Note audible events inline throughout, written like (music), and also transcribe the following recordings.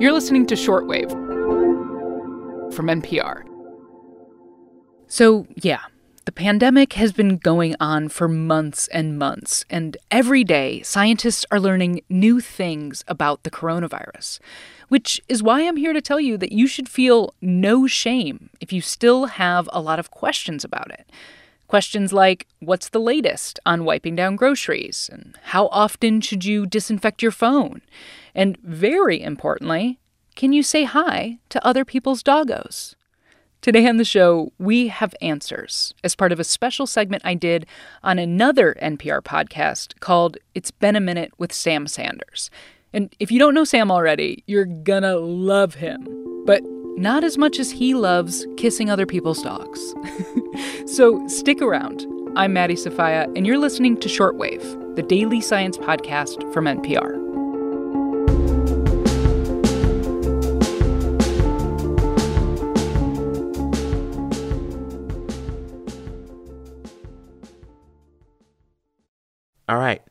You're listening to Shortwave from NPR. So, yeah, the pandemic has been going on for months and months, and every day scientists are learning new things about the coronavirus, which is why I'm here to tell you that you should feel no shame if you still have a lot of questions about it. Questions like what's the latest on wiping down groceries? And how often should you disinfect your phone? And very importantly, can you say hi to other people's doggos? Today on the show, we have answers as part of a special segment I did on another NPR podcast called It's Been a Minute with Sam Sanders. And if you don't know Sam already, you're gonna love him. But not as much as he loves kissing other people's dogs. (laughs) so stick around. I'm Maddie Sofia, and you're listening to Shortwave, the daily science podcast from NPR. All right,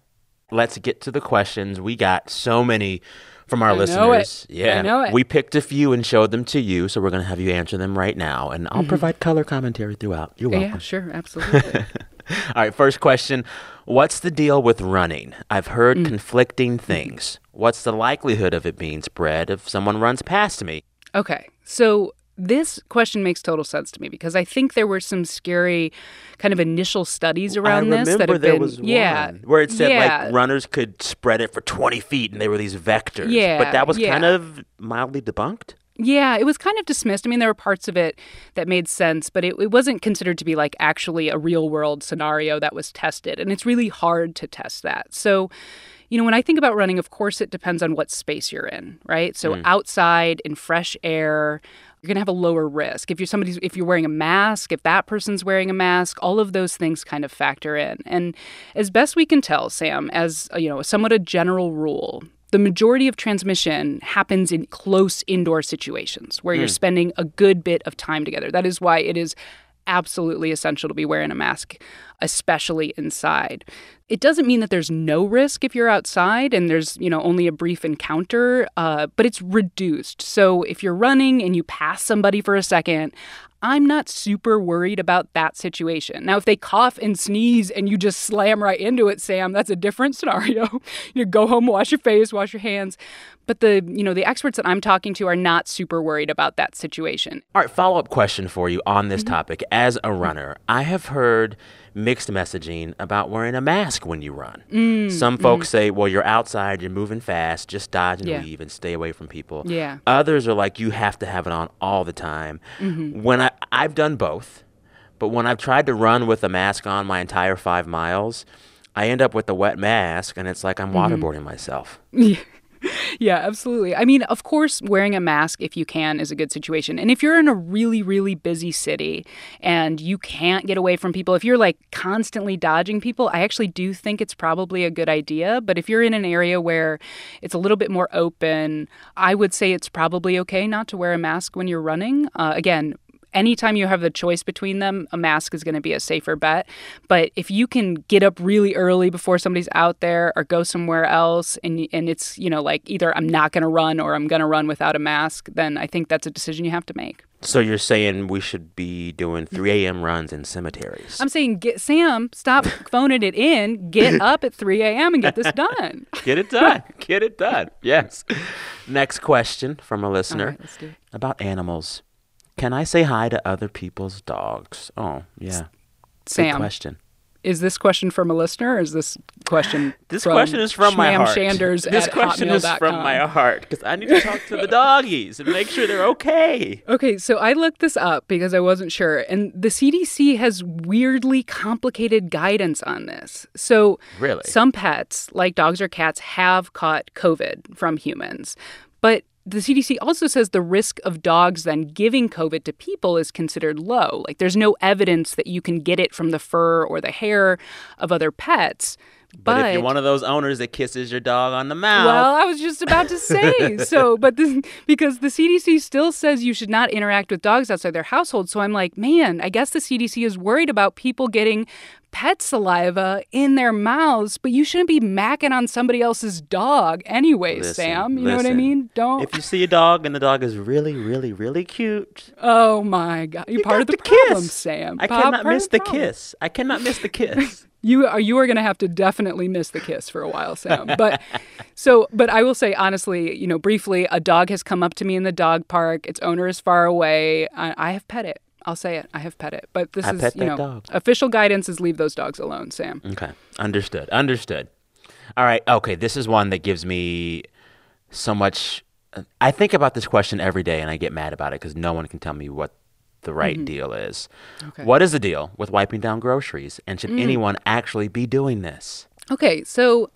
let's get to the questions. We got so many from our I listeners. Yeah, I know it. We picked a few and showed them to you, so we're going to have you answer them right now, and I'll provide color commentary throughout. You're welcome. Mm-hmm. Yeah, sure, (laughs) absolutely. All right, first question. What's the deal with running? I've heard Mm. conflicting things. What's the likelihood of it being spread if someone runs past me? Okay. So this question makes total sense to me because I think there were some scary kind of initial studies around this that have there been was yeah one where it said yeah, like runners could spread it for 20 feet and they were these vectors. Yeah, But that was kind of mildly debunked. Yeah, it was kind of dismissed. I mean, there were parts of it that made sense, but it, it wasn't considered to be like actually a real world scenario that was tested. And it's really hard to test that. So, you know, when I think about running, of course, it depends on what space you're in, right? So, mm. outside in fresh air, you're going to have a lower risk. If you're somebody's, if you're wearing a mask, if that person's wearing a mask, all of those things kind of factor in. And as best we can tell, Sam, as you know, somewhat a general rule, the majority of transmission happens in close indoor situations where you're mm. spending a good bit of time together. That is why it is absolutely essential to be wearing a mask, especially inside. It doesn't mean that there's no risk if you're outside and there's, you know, only a brief encounter, uh, but it's reduced. So if you're running and you pass somebody for a second, I'm not super worried about that situation. Now, if they cough and sneeze and you just slam right into it, Sam, that's a different scenario. (laughs) you go home, wash your face, wash your hands. But the, you know, the experts that I'm talking to are not super worried about that situation. All right, follow up question for you on Mm-hmm. this topic. As a runner, I have heard mixed messaging about wearing a mask when you run. Mm, Some folks say, well, you're outside, you're moving fast, just dodge and Yeah. weave and stay away from people. Yeah. Others are like, you have to have it on all the time. Mm-hmm. When I, I've done both, but when I've tried to run with a mask on my entire five miles, I end up with a wet mask and it's like I'm Mm-hmm. waterboarding myself. (laughs) Yeah, absolutely. I mean, of course, wearing a mask if you can is a good situation. And if you're in a really, really busy city and you can't get away from people, if you're like constantly dodging people, I actually do think it's probably a good idea. But if you're in an area where it's a little bit more open, I would say it's probably okay not to wear a mask when you're running. Uh, again, anytime you have the choice between them, a mask is going to be a safer bet. But if you can get up really early before somebody's out there or go somewhere else and and it's, you know, like either I'm not going to run or I'm going to run without a mask, then I think that's a decision you have to make. So you're saying we should be doing 3 a.m. runs in cemeteries? I'm saying, get Sam, stop (laughs) phoning it in. Get up at 3 a.m. and get this done. (laughs) Get it done. Get it done. Yes. Next question from a listener right, let's do it. about animals. Can I say hi to other people's dogs? Oh, yeah. Good Sam, question. is this question from a listener or is this question (sighs) This from question is from my heart. Shanders this question is from my heart because I need to talk to the (laughs) doggies and make sure they're okay. Okay, so I looked this up because I wasn't sure, and the CDC has weirdly complicated guidance on this. So, Really? some pets, like dogs or cats, have caught COVID from humans, but the CDC also says the risk of dogs then giving COVID to people is considered low. Like, there's no evidence that you can get it from the fur or the hair of other pets. But, if you're one of those owners that kisses your dog on the mouth, Well, I was just about to say (laughs) so, but this, because the CDC still says you should not interact with dogs outside their household. So I'm like, man, I guess the CDC is worried about people getting pet saliva in their mouths, but you shouldn't be macking on somebody else's dog anyway, Listen, Sam. You know what I mean? Don't. If you see a dog and the dog is really, really, really cute, oh my God. You're you part of the, problem, kiss. Sam. I Pa- cannot miss the problem. kiss. I cannot miss the (laughs) kiss. You are you are going to have to definitely miss the kiss for a while, Sam. But (laughs) so, but I will say honestly, you know, briefly, a dog has come up to me in the dog park. Its owner is far away. I, I have pet it. I'll say it. I have pet it. But this I is, you know, dog. official guidance is leave those dogs alone, Sam. Okay. Understood. Understood. All right. Okay. This is one that gives me so much. Uh, I think about this question every day and I get mad about it because no one can tell me what the right mm-hmm. deal is. Okay. What is the deal with wiping down groceries? And should mm. anyone actually be doing this? Okay, so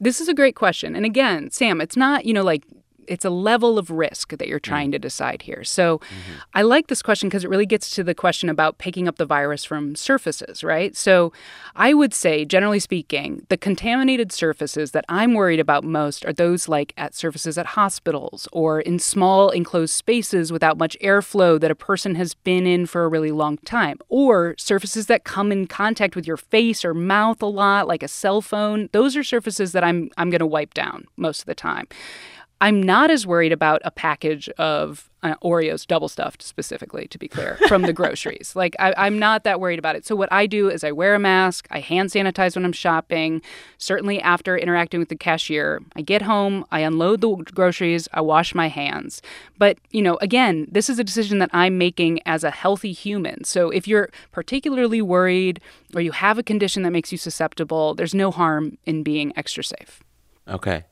this is a great question. And again, Sam, it's not, you know, like it's a level of risk that you're mm. trying to decide here. So mm-hmm. I like this question because it really gets to the question about picking up the virus from surfaces, right? So I would say, generally speaking, the contaminated surfaces that I'm worried about most are those like at surfaces at hospitals or in small enclosed spaces without much airflow that a person has been in for a really long time, or surfaces that come in contact with your face or mouth a lot, like a cell phone. Those are surfaces that I'm I'm going to wipe down most of the time. I'm not as worried about a package of uh, Oreos double stuffed, specifically, to be clear, (laughs) from the groceries. Like, I, I'm not that worried about it. So, what I do is I wear a mask, I hand sanitize when I'm shopping, certainly after interacting with the cashier. I get home, I unload the groceries, I wash my hands. But, you know, again, this is a decision that I'm making as a healthy human. So, if you're particularly worried or you have a condition that makes you susceptible, there's no harm in being extra safe. Okay.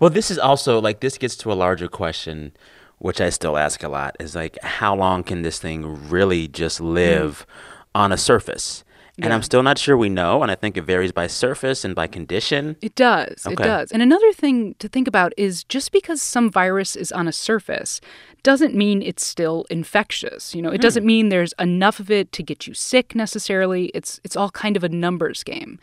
Well, this is also like this gets to a larger question, which I still ask a lot is like, how long can this thing really just mm-hmm. live on a surface? And I'm still not sure we know. And I think it varies by surface and by condition. It does. It does. And another thing to think about is just because some virus is on a surface doesn't mean it's still infectious. You know, it doesn't hmm. mean there's enough of it to get you sick necessarily. It's it's all kind of a numbers game.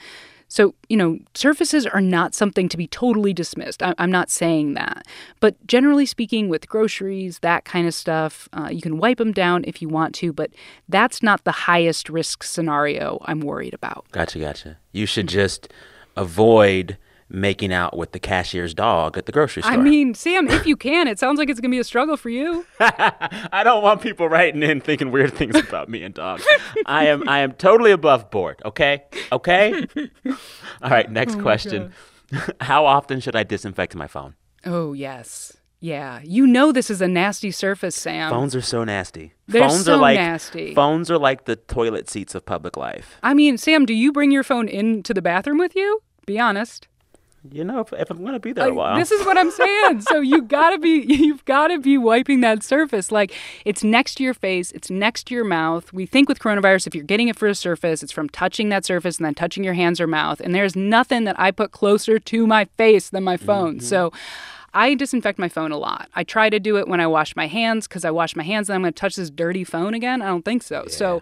So, you know, surfaces are not something to be totally dismissed. I, I'm not saying that. But generally speaking, with groceries, that kind of stuff, uh, you can wipe them down if you want to, but that's not the highest risk scenario I'm worried about. Gotcha, gotcha. You should just avoid making out with the cashier's dog at the grocery store. I mean, (laughs) Sam, if you can, it sounds like it's going to be a struggle for you. (laughs) I don't want people writing in thinking weird things about me and dogs. I am I am totally above board, okay? Okay? (laughs) All right, next oh question. How often should I disinfect my phone? Oh, yes. Yeah. You know this is a nasty surface, Sam. Phones are so nasty. They're phones so are like nasty. phones are like the toilet seats of public life. I mean, Sam, do you bring your phone into the bathroom with you? Be honest. You know, if, if I'm going to be there a while. This is what I'm saying. so you (laughs) gotta be, you've gotta be wiping that surface. Like it's next to your face, it's next to your mouth. We think with coronavirus, if you're getting it for a surface, it's from touching that surface and then touching your hands or mouth. And there's nothing that I put closer to my face than my phone. Mm-hmm. So. I disinfect my phone a lot. I try to do it when I wash my hands because I wash my hands and I'm going to touch this dirty phone again. I don't think so. So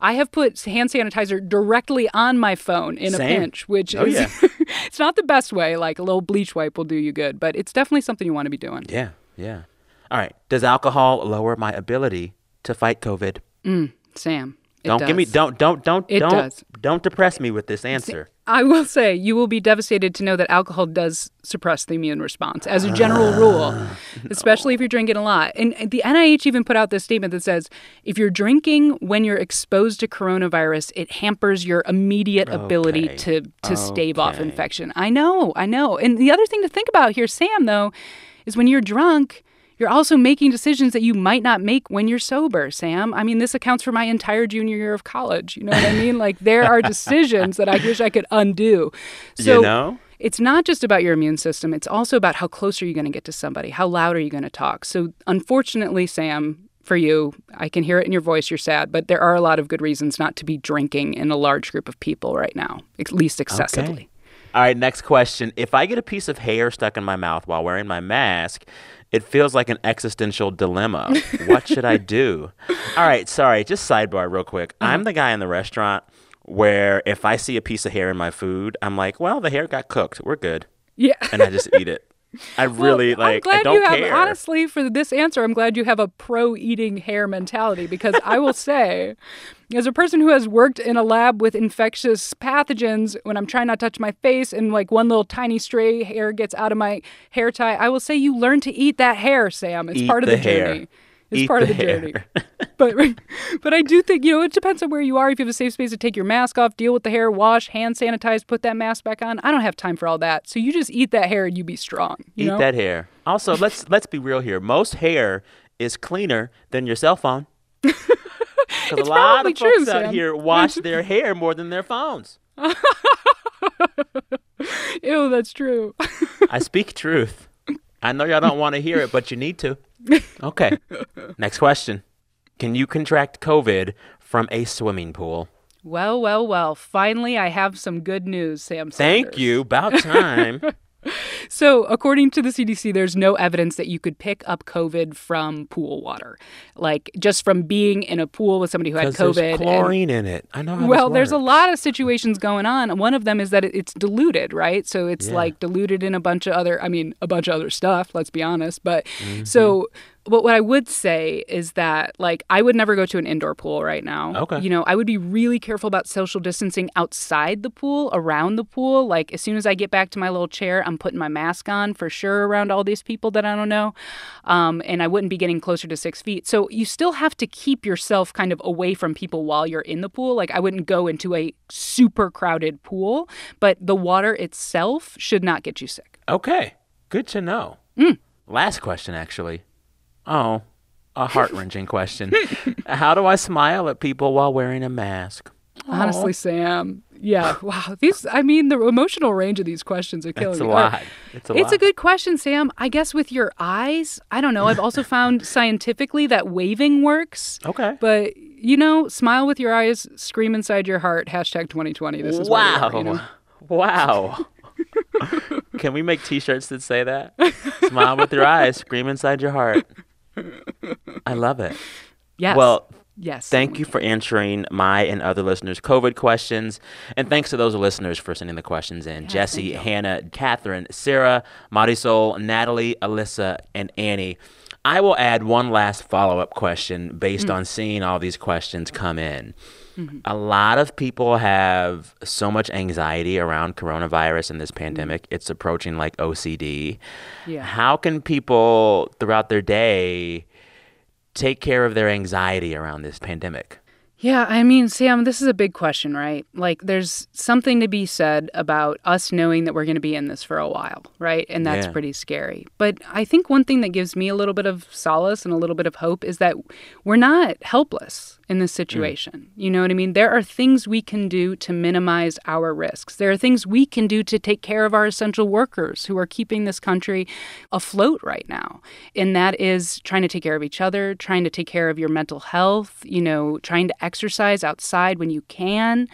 I have put hand sanitizer directly on my phone in Same. a pinch, which Oh, is yeah. (laughs) it's not the best way. Like a little bleach wipe will do you good, but it's definitely something you want to be doing. yeah, yeah. All right. Does alcohol lower my ability to fight COVID? Mm, Sam, it don't give me don't don't don't It don't does. don't depress me with this answer. I will say you will be devastated to know that alcohol does suppress the immune response as a general ah. rule, especially if you're drinking a lot. And the NIH even put out this statement that says if you're drinking when you're exposed to coronavirus, it hampers your immediate ability Okay. to to stave off infection. I know, I know. And the other thing to think about here, Sam, though, is when you're drunk. You're also making decisions that you might not make when you're sober, Sam. I mean, this accounts for my entire junior year of college. You know what I mean? Like, there are decisions that I wish I could undo. So, you know? it's not just about your immune system, it's also about how close are you going to get to somebody? How loud are you going to talk? So, unfortunately, Sam, for you, I can hear it in your voice, you're sad, but there are a lot of good reasons not to be drinking in a large group of people right now, at least excessively. Okay. All right, next question. If I get a piece of hair stuck in my mouth while wearing my mask, it feels like an existential dilemma. what should I do? (laughs) All right, sorry, just sidebar real quick. I'm uh-huh. the guy in the restaurant where if I see a piece of hair in my food, I'm like, well, the hair got cooked. We're good. Yeah. And I just eat it. I really well, like. I'm glad I don't you have care. honestly for this answer. I'm glad you have a pro eating hair mentality because I will (laughs) say, as a person who has worked in a lab with infectious pathogens, when I'm trying not to touch my face and like one little tiny stray hair gets out of my hair tie, I will say you learn to eat that hair, Sam. It's Eat part of the the, journey. It's Eat part of the the hair. journey. (laughs) but but I do think you know it depends on where you are. If you have a safe space to take your mask off, deal with the hair, wash, hand sanitize, put that mask back on. I don't have time for all that. So you just eat that hair and you be strong. You Eat know? that hair. Also, let's (laughs) let's be real here. Most hair is cleaner than your cell phone. (laughs) Because a lot of folks true, out Sam. here wash their hair more than their phones. Ew, that's true. I speak truth. I know y'all don't want to hear it, but you need to. (laughs) Okay. (laughs) Next question. Can you contract COVID from a swimming pool? well, well, well. Finally, I have some good news, Sam. Thank you. About (laughs) time. So, according to the CDC, there's no evidence that you could pick up COVID from pool water, like just from being in a pool with somebody who had COVID. there's and- chlorine in it. I know how well, there's a lot of situations going on. One of them is that it's diluted, right? So it's Yeah. like diluted in a bunch of other, I mean, a bunch of other stuff, let's be honest. But Mm-hmm. so, but what I would say is that, like, I would never go to an indoor pool right now. Okay. You know, I would be really careful about social distancing outside the pool, around the pool. Like, as soon as I get back to my little chair, I'm putting my mask on for sure around all these people that I don't know. Um, and I wouldn't be getting closer to six feet. So you still have to keep yourself kind of away from people while you're in the pool. Like, I wouldn't go into a super crowded pool, but the water itself should not get you sick. Okay. Good to know. Mm. Last question, actually. Oh, a heart wrenching question. (laughs) How do I smile at people while wearing a mask? Honestly, Sam. Yeah. (laughs) Wow. These, I mean, the emotional range of these questions are killing It's a me. lot. It's a It's lot. a good question, Sam. I guess with your eyes, I don't know. I've also found (laughs) scientifically that waving works. Okay. But, you know, smile with your eyes, scream inside your heart, hashtag 2020. This is wow. are, you know? (laughs) Wow. Can we make t-shirts that say that? Smile with your eyes, scream inside your heart. I love it. Yes. Well, yes. Thank you for answering my and other listeners' COVID questions. And thanks to those listeners for sending the questions in Jesse, Hannah, Catherine, Sarah, Marisol, Natalie, Alyssa, and Annie. I will add one last follow up question based on seeing all these questions come in. A lot of people have so much anxiety around coronavirus and this pandemic. It's approaching like OCD. Yeah. How can people throughout their day take care of their anxiety around this pandemic? Yeah, I mean, Sam, this is a big question, right? Like, there's something to be said about us knowing that we're going to be in this for a while, right? And that's Yeah. pretty scary. But I think one thing that gives me a little bit of solace and a little bit of hope is that we're not helpless in this mm. situation. You know what I mean? There are things we can do to minimize our risks. There are things we can do to take care of our essential workers who are keeping this country afloat right now. And that is trying to take care of each other, trying to take care of your mental health, you know, trying to exercise outside when you can.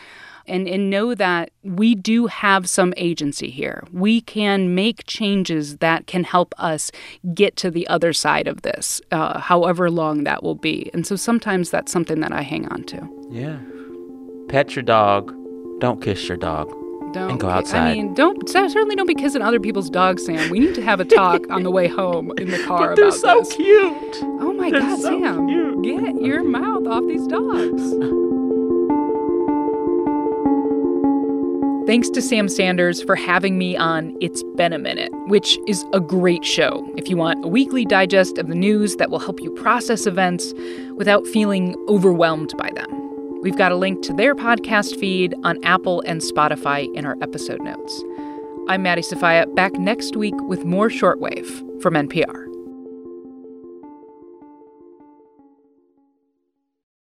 And, and know that we do have some agency here. We can make changes that can help us get to the other side of this, uh, however long that will be. And so sometimes that's something that I hang on to. Yeah. Pet your dog. Don't kiss your dog. Don't And go outside. I mean, don't certainly don't be kissing other people's dogs, Sam. We need to have a talk on the way home in the (laughs) car They're about so this. cute. Oh my They're God, so Sam! cute. Get your mouth off these dogs. Thanks to Sam Sanders for having me on It's Been a Minute, which is a great show if you want a weekly digest of the news that will help you process events without feeling overwhelmed by them. We've got a link to their podcast feed on Apple and Spotify in our episode notes. I'm Maddie Sofia, back next week with more Shortwave from NPR.